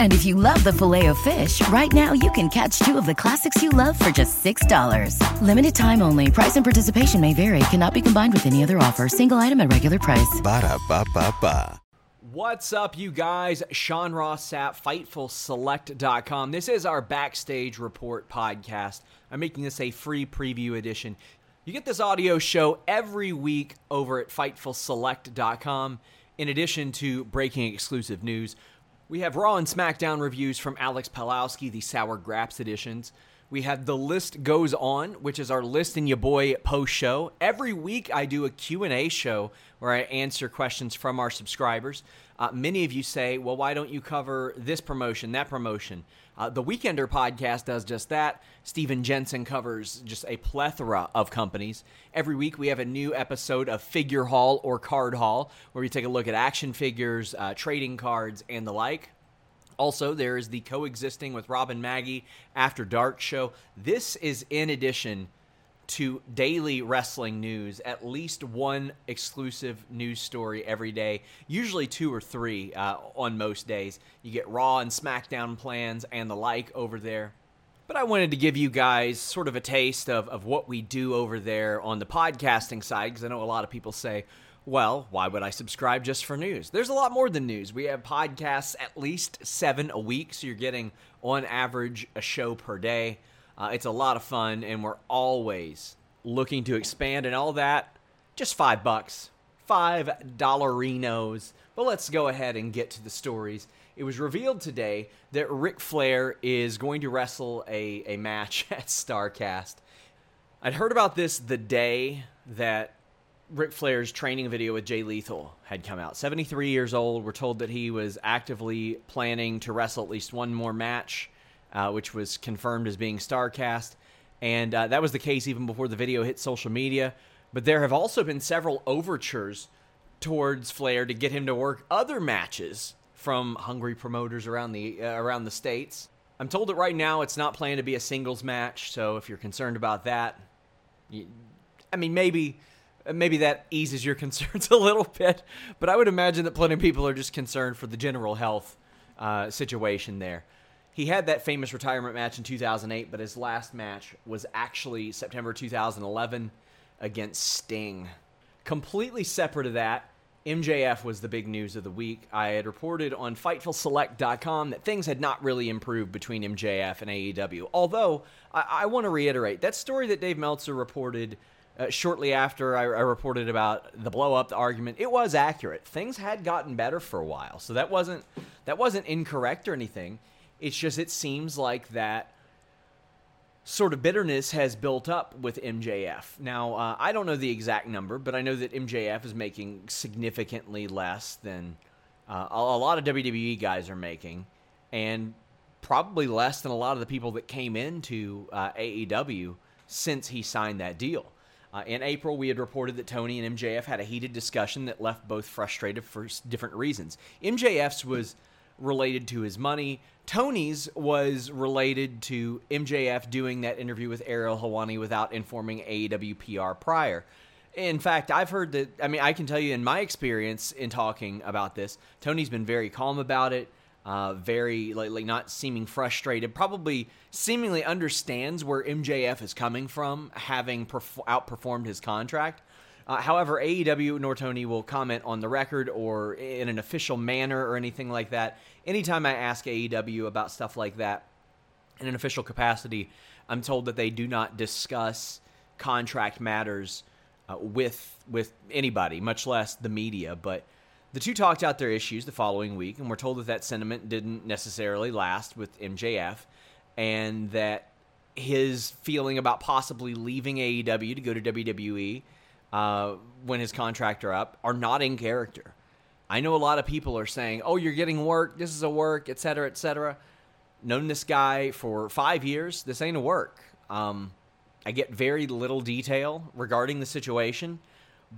And if you love the filet of fish, right now you can catch two of the classics you love for just $6. Limited time only. Price and participation may vary. Cannot be combined with any other offer. Single item at regular price. Ba da ba ba ba. What's up, you guys? Sean Ross Sapp, FightfulSelect.com. This is our Backstage Report podcast. I'm making this a free preview edition. You get this audio show every week over at FightfulSelect.com. In addition to breaking exclusive news, we have Raw and SmackDown reviews from Alex Palowski, the Sour Graps editions. We have The List Goes On, which is our List and Your Boy post show. Every week I do a Q&A show where I answer questions from our subscribers. Uh, many of you say, well, why don't you cover this promotion, that promotion? Uh, the Weekender podcast does just that. Steven Jensen covers just a plethora of companies. Every week we have a new episode of Figure Hall or Card Hall, where we take a look at action figures, uh, trading cards, and the like. Also, there is the Coexisting with Robin Maggie After Dark show. This is in addition to daily wrestling news, at least one exclusive news story every day, usually two or three uh, on most days. You get Raw and SmackDown plans and the like over there. But I wanted to give you guys sort of a taste of, of what we do over there on the podcasting side, because I know a lot of people say, well, why would I subscribe just for news? There's a lot more than news. We have podcasts at least seven a week, so you're getting on average a show per day. Uh, it's a lot of fun, and we're always looking to expand and all that. Just five bucks, five dollarinos. But let's go ahead and get to the stories. It was revealed today that Ric Flair is going to wrestle a, a match at Starrcast. I'd heard about this the day that Ric Flair's training video with Jay Lethal had come out. 73 years old. We're told that he was actively planning to wrestle at least one more match, uh, which was confirmed as being Starrcast. And uh, that was the case even before the video hit social media. But there have also been several overtures towards Flair to get him to work other matches from hungry promoters around the uh, around the states. I'm told that right now it's not planned to be a singles match, so if you're concerned about that, you, I mean maybe maybe that eases your concerns a little bit. But I would imagine that plenty of people are just concerned for the general health uh, situation there. He had that famous retirement match in 2008, but his last match was actually September 2011 against Sting. Completely separate of that, MJF was the big news of the week. I had reported on FightfulSelect.com that things had not really improved between MJF and AEW. Although, I, I want to reiterate that story that Dave Meltzer reported uh, shortly after I, I, reported about the blow up, the argument, it was accurate. Things had gotten better for a while, so that wasn't that wasn't incorrect or anything. It's just it seems like that sort of bitterness has built up with MJF. Now uh, I don't know the exact number, but I know that MJF is making significantly less than uh, a, lot of WWE guys are making, and probably less than a lot of the people that came into uh, AEW since he signed that deal. Uh, in April, we had reported that Tony and MJF had a heated discussion that left both frustrated for different reasons. MJF's was related to his money. Tony's was related to MJF doing that interview with Ariel Helwani without informing AEW PR prior. In fact, I've heard that. I mean, I can tell you in my experience in talking about this, Tony's been very calm about it. Uh, very like, like not seeming frustrated. Probably seemingly understands where MJF is coming from, having perf- outperformed his contract. Uh, however, AEW nor Tony will comment on the record or in an official manner or anything like that. Anytime I ask AEW about stuff like that in an official capacity, I'm told that they do not discuss contract matters uh, with with anybody, much less the media. But the two talked out their issues the following week, and we're told that that sentiment didn't necessarily last with MJF, and that his feeling about possibly leaving AEW to go to WWE uh, when his contract are up are not in character. I know a lot of people are saying, "Oh, you're getting work. This is a work, etc., etc." Known this guy for five years. This ain't a work. Um, I get very little detail regarding the situation,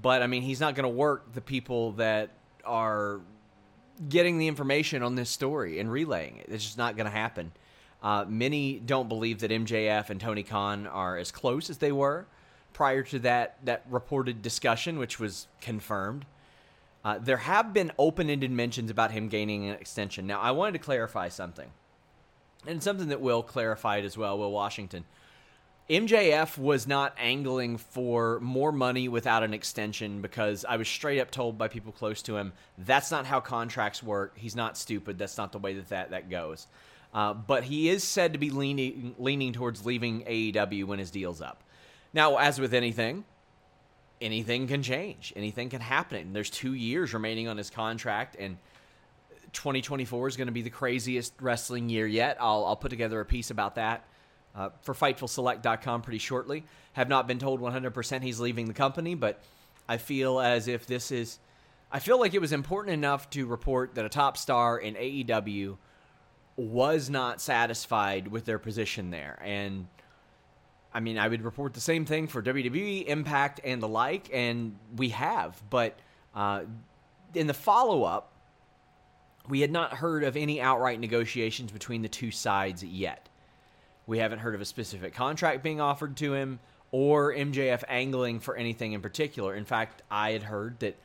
but I mean, he's not going to work the people that are getting the information on this story and relaying it. It's just not going to happen. Uh, many don't believe that MJF and Tony Khan are as close as they were prior to that that reported discussion, which was confirmed. Uh, there have been open-ended mentions about him gaining an extension. Now, I wanted to clarify something, and something that Will clarified as well. Will Washington. MJF was not angling for more money without an extension because I was straight up told by people close to him that's not how contracts work. He's not stupid. That's not the way that that, that goes. Uh, but he is said to be leaning leaning towards leaving AEW when his deal's up. Now, as with anything, anything can change. Anything can happen. There's two years remaining on his contract, and 2024 is going to be the craziest wrestling year yet. I'll, I'll put together a piece about that uh, for FightfulSelect.com pretty shortly. Have not been told 100% he's leaving the company, but I feel as if this is. I feel like it was important enough to report that a top star in AEW was not satisfied with their position there. And I mean, I would report the same thing for WWE, Impact, and the like, and we have. But uh, in the follow up, we had not heard of any outright negotiations between the two sides yet. We haven't heard of a specific contract being offered to him or MJF angling for anything in particular. In fact, I had heard that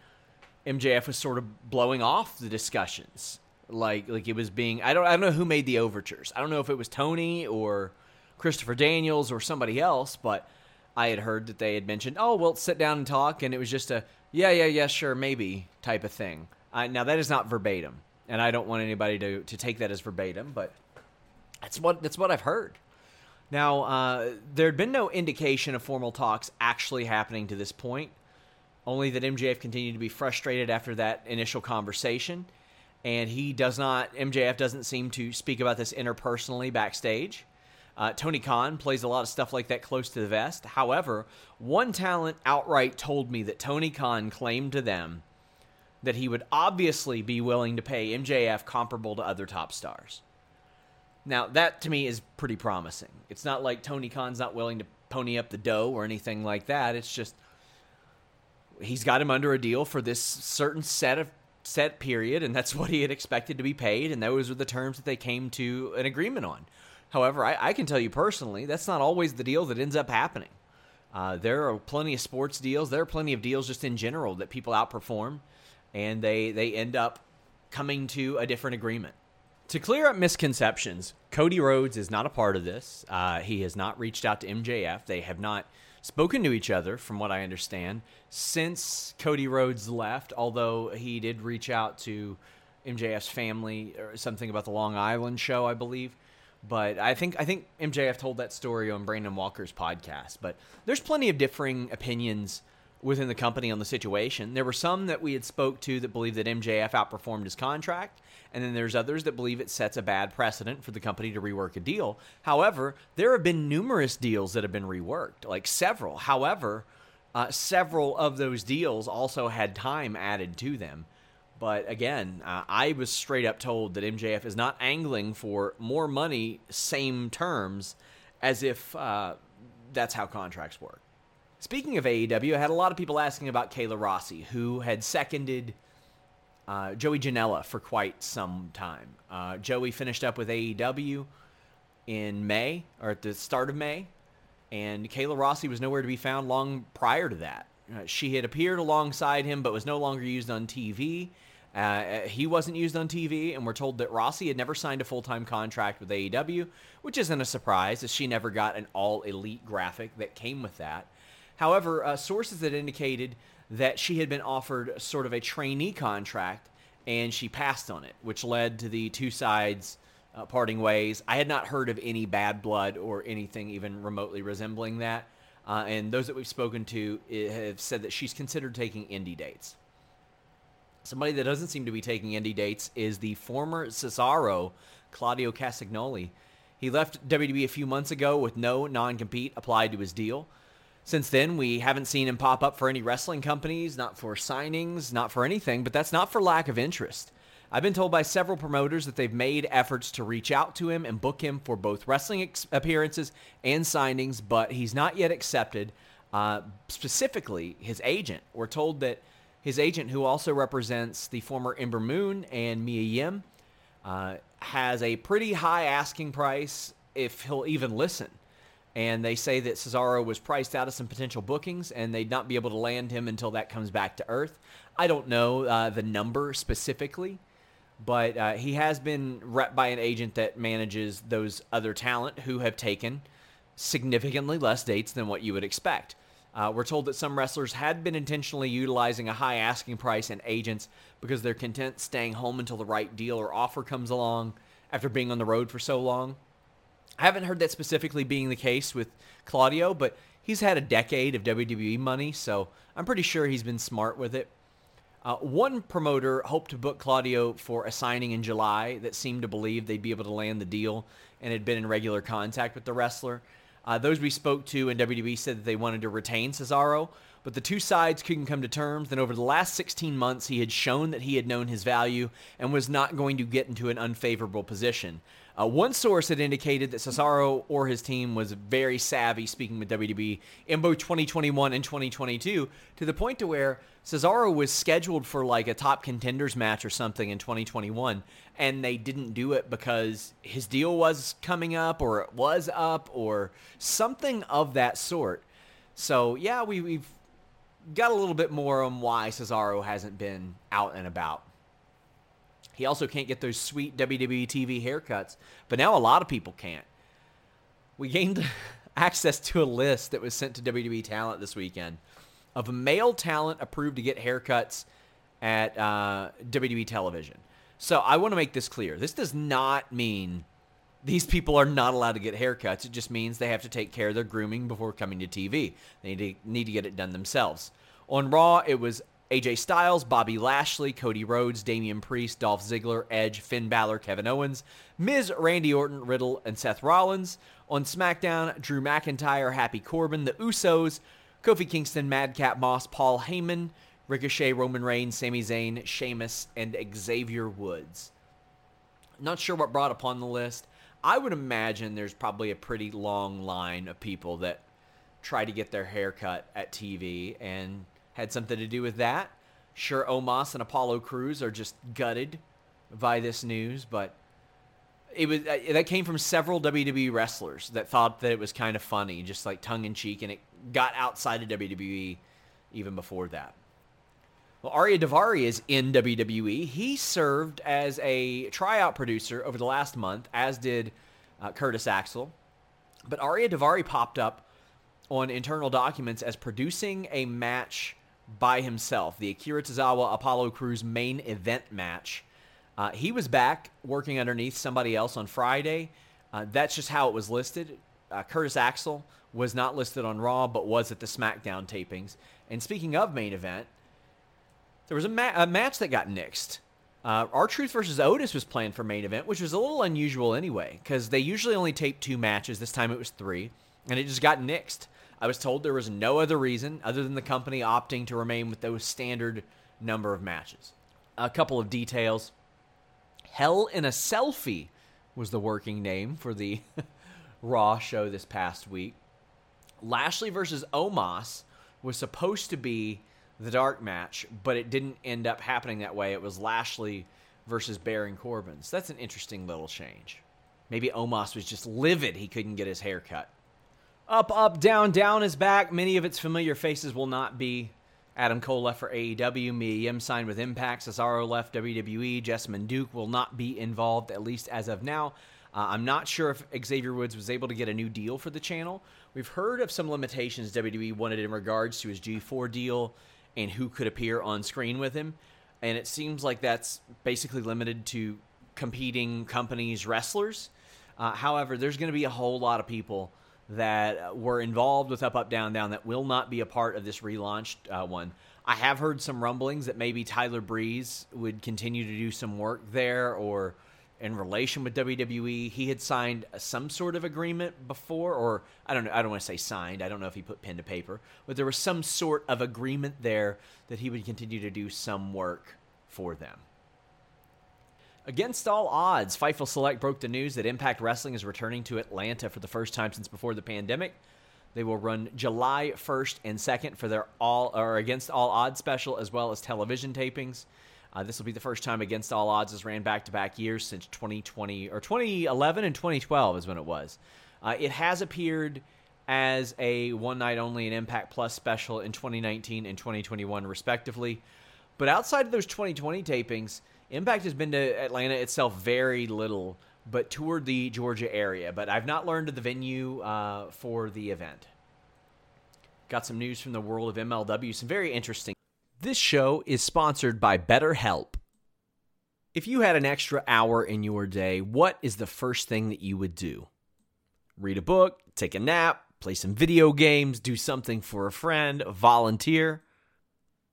MJF was sort of blowing off the discussions. Like like it was being I don't I don't know who made the overtures. I don't know if it was Tony or Christopher Daniels or somebody else, but I had heard that they had mentioned, "Oh, well, sit down and talk," and it was just a "yeah, yeah, yeah, sure, maybe" type of thing. Now that is not verbatim, and I don't want anybody to to take that as verbatim, but that's what that's what I've heard. Now, uh, there had been no indication of formal talks actually happening to this point, only that MJF continued to be frustrated after that initial conversation, and he does not, MJF doesn't seem to speak about this interpersonally backstage. Uh, Tony Khan plays a lot of stuff like that close to the vest. However, one talent outright told me that Tony Khan claimed to them that he would obviously be willing to pay MJF comparable to other top stars. Now, that to me is pretty promising. It's not like Tony Khan's not willing to pony up the dough or anything like that. It's just he's got him under a deal for this certain set of set period, and that's what he had expected to be paid, and those were the terms that they came to an agreement on. However, I, I can tell you personally, that's not always the deal that ends up happening. Uh, there are plenty of sports deals. There are plenty of deals just in general that people outperform, and they they end up coming to a different agreement. To clear up misconceptions, Cody Rhodes is not a part of this. Uh, he has not reached out to MJF. They have not spoken to each other, from what I understand, since Cody Rhodes left, although he did reach out to MJF's family or something about the Long Island show, I believe. But I think I think MJF told that story on Brandon Walker's podcast. But there's plenty of differing opinions within the company on the situation. There were some that we had spoke to that believe that MJF outperformed his contract, and then there's others that believe it sets a bad precedent for the company to rework a deal. However, there have been numerous deals that have been reworked, like several. However, uh, several of those deals also had time added to them. But again, uh, I was straight up told that MJF is not angling for more money, same terms, as if uh, that's how contracts work. Speaking of AEW, I had a lot of people asking about Kayla Rossi, who had seconded uh, Joey Janela for quite some time. Uh, Joey finished up with AEW in May, or at the start of May, and Kayla Rossi was nowhere to be found long prior to that. Uh, she had appeared alongside him, but was no longer used on TV. Uh, he wasn't used on TV, and we're told that Rossi had never signed a full time contract with AEW, which isn't a surprise, as she never got an all elite graphic that came with that. However, uh, sources had indicated that she had been offered sort of a trainee contract, and she passed on it, which led to the two sides uh, parting ways. I had not heard of any bad blood or anything even remotely resembling that. Uh, and those that we've spoken to eh, have said that she's considered taking indie dates. Somebody that doesn't seem to be taking indie dates is the former Cesaro, Claudio Castagnoli. He left WWE a few months ago with no non compete applied to his deal. Since then, we haven't seen him pop up for any wrestling companies, not for signings, not for anything, but that's not for lack of interest. I've been told by several promoters that they've made efforts to reach out to him and book him for both wrestling ex- appearances and signings, but he's not yet accepted. Uh, specifically, his agent. We're told that his agent, who also represents the former Ember Moon and Mia Yim, uh, has a pretty high asking price if he'll even listen. And they say that Cesaro was priced out of some potential bookings and they'd not be able to land him until that comes back to earth. I don't know uh, the number specifically, but uh, he has been rep by an agent that manages those other talent who have taken significantly less dates than what you would expect. Uh, we're told that some wrestlers had been intentionally utilizing a high asking price and agents because they're content staying home until the right deal or offer comes along after being on the road for so long. I haven't heard that specifically being the case with Claudio, but he's had a decade of WWE money, so I'm pretty sure he's been smart with it. Uh, one promoter hoped to book Claudio for a signing in July that seemed to believe they'd be able to land the deal and had been in regular contact with the wrestler. Uh, those we spoke to in WWE said that they wanted to retain Cesaro, but the two sides couldn't come to terms. And over the last 16 months, he had shown that he had known his value and was not going to get into an unfavorable position. Uh, one source had indicated that Cesaro or his team was very savvy speaking with WWE in both 2021 and 2022 to the point to where Cesaro was scheduled for like a top contenders match or something in 2021 and they didn't do it because his deal was coming up or it was up or something of that sort. So yeah, we, we've got a little bit more on why Cesaro hasn't been out and about. He also can't get those sweet WWE TV haircuts, but now a lot of people can't. We gained access to a list that was sent to WWE Talent this weekend of male talent approved to get haircuts at uh, WWE television. So I want to make this clear. This does not mean these people are not allowed to get haircuts. It just means they have to take care of their grooming before coming to TV. They need to, need to get it done themselves. On Raw, it was AJ Styles, Bobby Lashley, Cody Rhodes, Damian Priest, Dolph Ziggler, Edge, Finn Balor, Kevin Owens, Miz, Randy Orton, Riddle, and Seth Rollins. On SmackDown, Drew McIntyre, Happy Corbin, The Usos, Kofi Kingston, Madcap Moss, Paul Heyman, Ricochet, Roman Reigns, Sami Zayn, Sheamus, and Xavier Woods. Not sure what brought upon the list. I would imagine there's probably a pretty long line of people that try to get their hair cut at TV and had something to do with that. Sure, Omos and Apollo Crews are just gutted by this news, but it was uh, that came from several WWE wrestlers that thought that it was kind of funny, just like tongue in cheek, and it got outside of WWE even before that. Well, Ariya Daivari is in WWE. He served as a tryout producer over the last month, as did uh, Curtis Axel. But Ariya Daivari popped up on internal documents as producing a match by himself, the Akira Tozawa Apollo Crews main event match. Uh, he was back working underneath somebody else on Friday. Uh, that's just how it was listed. Uh, Curtis Axel was not listed on Raw, but was at the SmackDown tapings. And speaking of main event, there was a, ma- a match that got nixed. Uh, R-Truth versus Otis was planned for main event, which was a little unusual anyway, because they usually only tape two matches. This time it was three, and it just got nixed. I was told there was no other reason other than the company opting to remain with those standard number of matches. A couple of details. Hell in a Selfie was the working name for the Raw show this past week. Lashley versus Omos was supposed to be the dark match, but it didn't end up happening that way. It was Lashley versus Baron Corbin. So that's an interesting little change. Maybe Omos was just livid he couldn't get his hair cut. Up, up, down, down is back. Many of its familiar faces will not be Adam Cole left for AEW. Mia Yim signed with Impact. Cesaro left WWE. Jessamyn Duke will not be involved, at least as of now. Uh, I'm not sure if Xavier Woods was able to get a new deal for the channel. We've heard of some limitations WWE wanted in regards to his G4 deal and who could appear on screen with him. And it seems like that's basically limited to competing companies' wrestlers. Uh, however, there's going to be a whole lot of people that were involved with Up, Up, Down, Down that will not be a part of this relaunched uh, one. I have heard some rumblings that maybe Tyler Breeze would continue to do some work there or in relation with WWE. He had signed some sort of agreement before, or I don't know. I don't want to say signed. I don't know if he put pen to paper, but there was some sort of agreement there that he would continue to do some work for them. Against all odds, Fightful Select broke the news that Impact Wrestling is returning to Atlanta for the first time since before the pandemic. They will run July 1st and 2nd for their all or against all odds special as well as television tapings. Uh, this will be the first time Against All Odds has ran back to back years since 2020 or 2011 and 2012 is when it was. Uh, it has appeared as a one night only and Impact Plus special in 2019 and 2021, respectively. But outside of those 2020 tapings, Impact has been to Atlanta itself very little, but toured the Georgia area. But I've not learned of the venue uh, for the event. Got some news from the world of MLW, some very interesting. This show is sponsored by BetterHelp. If you had an extra hour in your day, what is the first thing that you would do? Read a book, take a nap, play some video games, do something for a friend, volunteer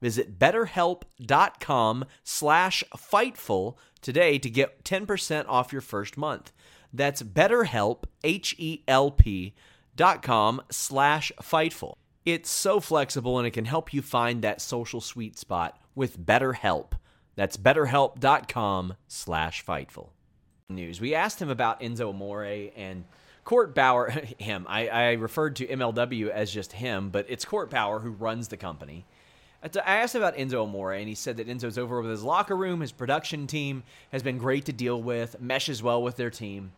Visit betterhelp.com slash Fightful today to get 10% off your first month. That's betterhelp, H-E-L-P dot com slash Fightful. It's so flexible and it can help you find that social sweet spot with BetterHelp. That's betterhelp.com slash Fightful. News. We asked him about Enzo Amore and Court Bauer, him. I, I referred to MLW as just him, but it's Court Bauer who runs the company. I asked about Enzo Amore, and he said that Enzo's over with his locker room. His production team has been great to deal with, meshes well with their team.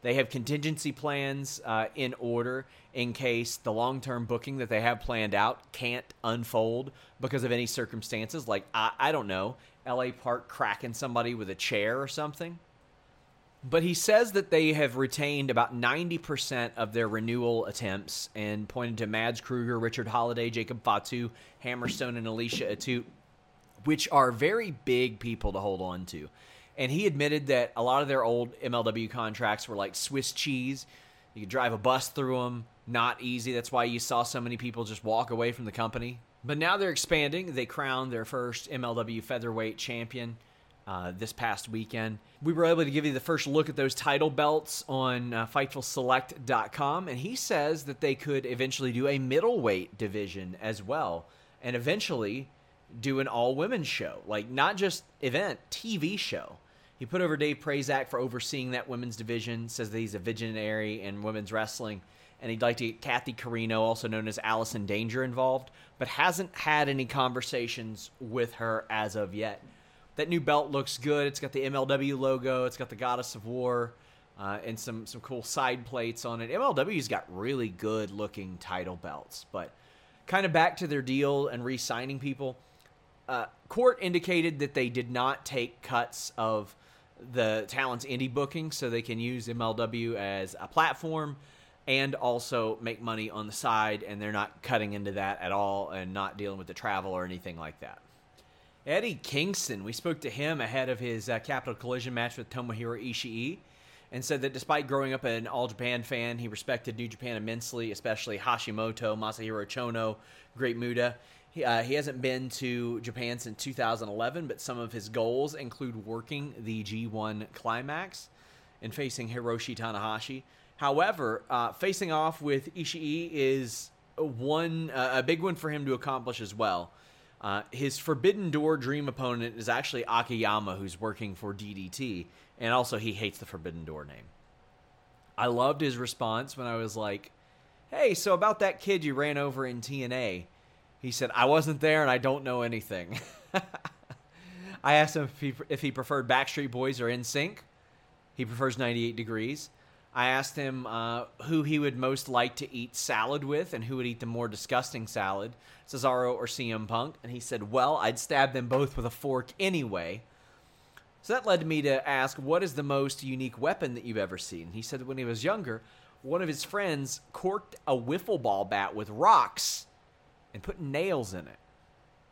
They have contingency plans uh, in order in case the long term booking that they have planned out can't unfold because of any circumstances, like, I, I don't know, LA Park cracking somebody with a chair or something. But he says that they have retained about 90% of their renewal attempts and pointed to Mads Kruger, Richard Holliday, Jacob Fatu, Hammerstone, and Alicia Atout, which are very big people to hold on to. And he admitted that a lot of their old MLW contracts were like Swiss cheese. You could drive a bus through them, not easy. That's why you saw so many people just walk away from the company. But now they're expanding. They crowned their first MLW featherweight champion uh, this past weekend. We were able to give you the first look at those title belts on uh, FightfulSelect.com, and he says that they could eventually do a middleweight division as well, and eventually do an all women's show, like not just event, TV show. He put over Dave Prazak for overseeing that women's division, says that he's a visionary in women's wrestling, and he'd like to get Kathy Carino, also known as Allison Danger, involved, but hasn't had any conversations with her as of yet that new belt looks good. It's got the MLW logo. It's got the Goddess of War, uh, and some some cool side plates on it. MLW's got really good looking title belts, but kind of back to their deal and re-signing people. Uh, Court indicated that they did not take cuts of the talent's indie booking, so they can use MLW as a platform and also make money on the side, and they're not cutting into that at all and not dealing with the travel or anything like that. Eddie Kingston, we spoke to him ahead of his uh, Capital Collision match with Tomohiro Ishii and said that despite growing up an All Japan fan, he respected New Japan immensely, especially Hashimoto, Masahiro Chono, Great Muta. He, uh, he hasn't been to Japan since 2011, but some of his goals include working the G1 Climax and facing Hiroshi Tanahashi. However, uh, facing off with Ishii is one uh, a big one for him to accomplish as well. Uh, his Forbidden Door dream opponent is actually Akiyama, who's working for DDT, and also he hates the Forbidden Door name. I loved his response when I was like, "Hey, so about that kid you ran over in TNA?" He said, "I wasn't there and I don't know anything." I asked him if he, if he preferred Backstreet Boys or NSYNC. He prefers 98 Degrees. I asked him uh, who he would most like to eat salad with and who would eat the more disgusting salad, Cesaro or CM Punk. And he said, Well, I'd stab them both with a fork anyway. So that led me to ask, What is the most unique weapon that you've ever seen? He said when he was younger, one of his friends corked a wiffle ball bat with rocks and put nails in it.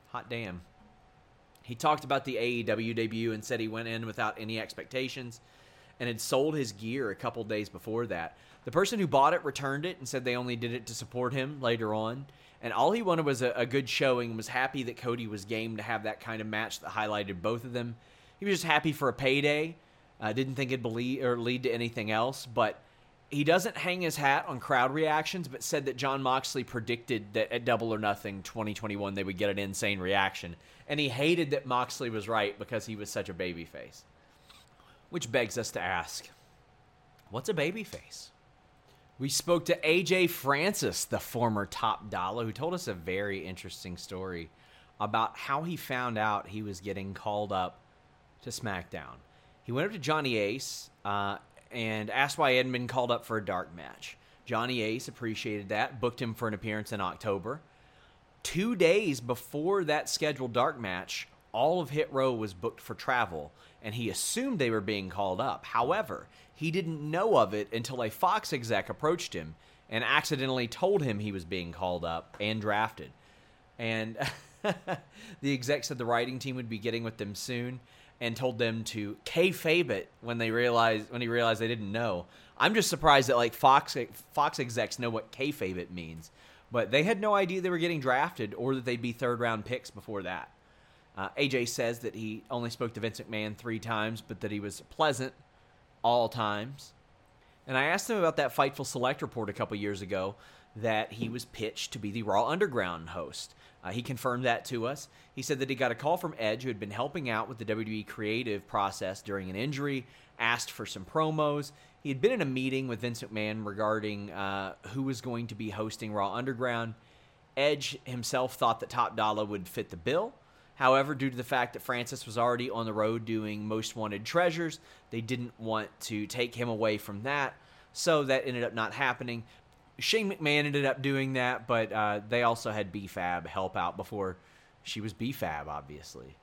Hot damn. He talked about the AEW debut and said he went in without any expectations and had sold his gear a couple days before that. The person who bought it returned it and said they only did it to support him later on. And all he wanted was a, a good showing, and was happy that Cody was game to have that kind of match that highlighted both of them. He was just happy for a payday. Uh, didn't think it'd believe, or lead to anything else, but he doesn't hang his hat on crowd reactions, but said that Jon Moxley predicted that at Double or Nothing 2021 they would get an insane reaction. And he hated that Moxley was right because he was such a babyface. Which begs us to ask what's a baby face? We spoke to AJ Francis, the former top dollar, who told us a very interesting story about how he found out he was getting called up to SmackDown. He went up to Johnny Ace uh, and asked why he hadn't been called up for a dark match. Johnny Ace appreciated that, booked him for an appearance in October. Two days before that scheduled dark match, all of Hit Row was booked for travel, and he assumed they were being called up. However, he didn't know of it until a Fox exec approached him and accidentally told him he was being called up and drafted. And the exec said the writing team would be getting with them soon and told them to kayfabe it when they realized when he realized they didn't know. I'm just surprised that like Fox Fox execs know what kayfabe it means, but they had no idea they were getting drafted or that they'd be third round picks before that. Uh, AJ says that he only spoke to Vince McMahon three times, but that he was pleasant all times. And I asked him about that Fightful Select report a couple years ago that he was pitched to be the Raw Underground host. Uh, he confirmed that to us. He said that he got a call from Edge, who had been helping out with the WWE creative process during an injury, asked for some promos. He had been in a meeting with Vince McMahon regarding uh, who was going to be hosting Raw Underground. Edge himself thought that Top Dollar would fit the bill. However, due to the fact that Francis was already on the road doing Most Wanted Treasures, they didn't want to take him away from that, so that ended up not happening. Shane McMahon ended up doing that, but uh, they also had B-Fab help out before she was B-Fab, obviously.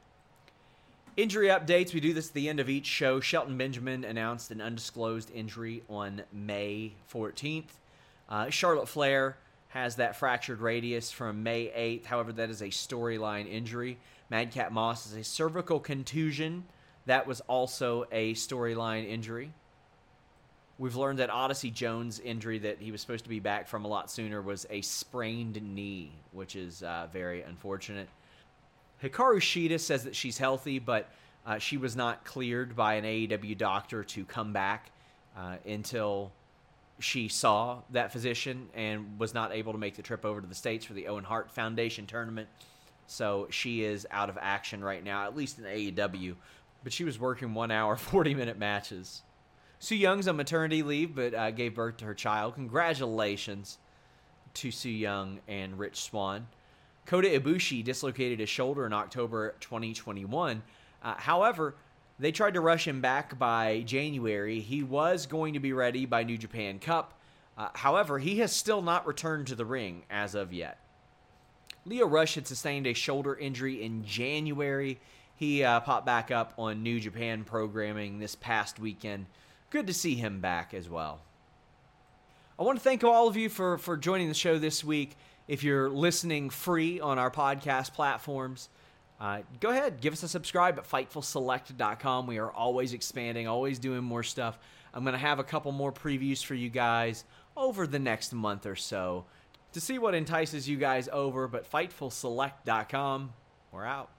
Injury updates. We do this at the end of each show. Shelton Benjamin announced an undisclosed injury on May 14th. Uh, Charlotte Flair has that fractured radius from May 8th. However, that is a storyline injury. Madcap Moss is a cervical contusion. That was also a storyline injury. We've learned that Odyssey Jones' injury that he was supposed to be back from a lot sooner was a sprained knee, which is uh, very unfortunate. Hikaru Shida says that she's healthy, but uh, she was not cleared by an AEW doctor to come back uh, until she saw that physician and was not able to make the trip over to the States for the Owen Hart Foundation tournament. So she is out of action right now, at least in AEW. But she was working one hour, 40 minute matches. Su Yung's on maternity leave, but uh, gave birth to her child. Congratulations to Sue Young and Rich Swann. Kota Ibushi dislocated his shoulder in October 2021. Uh, however, they tried to rush him back by January. He was going to be ready by New Japan Cup. Uh, however, he has still not returned to the ring as of yet. Lio Rush had sustained a shoulder injury in January. He uh, popped back up on New Japan programming this past weekend. Good to see him back as well. I want to thank all of you for, for joining the show this week. If you're listening free on our podcast platforms, uh, go ahead, give us a subscribe at FightfulSelect.com. We are always expanding, always doing more stuff. I'm going to have a couple more previews for you guys over the next month or so to see what entices you guys over. But FightfulSelect.com, we're out.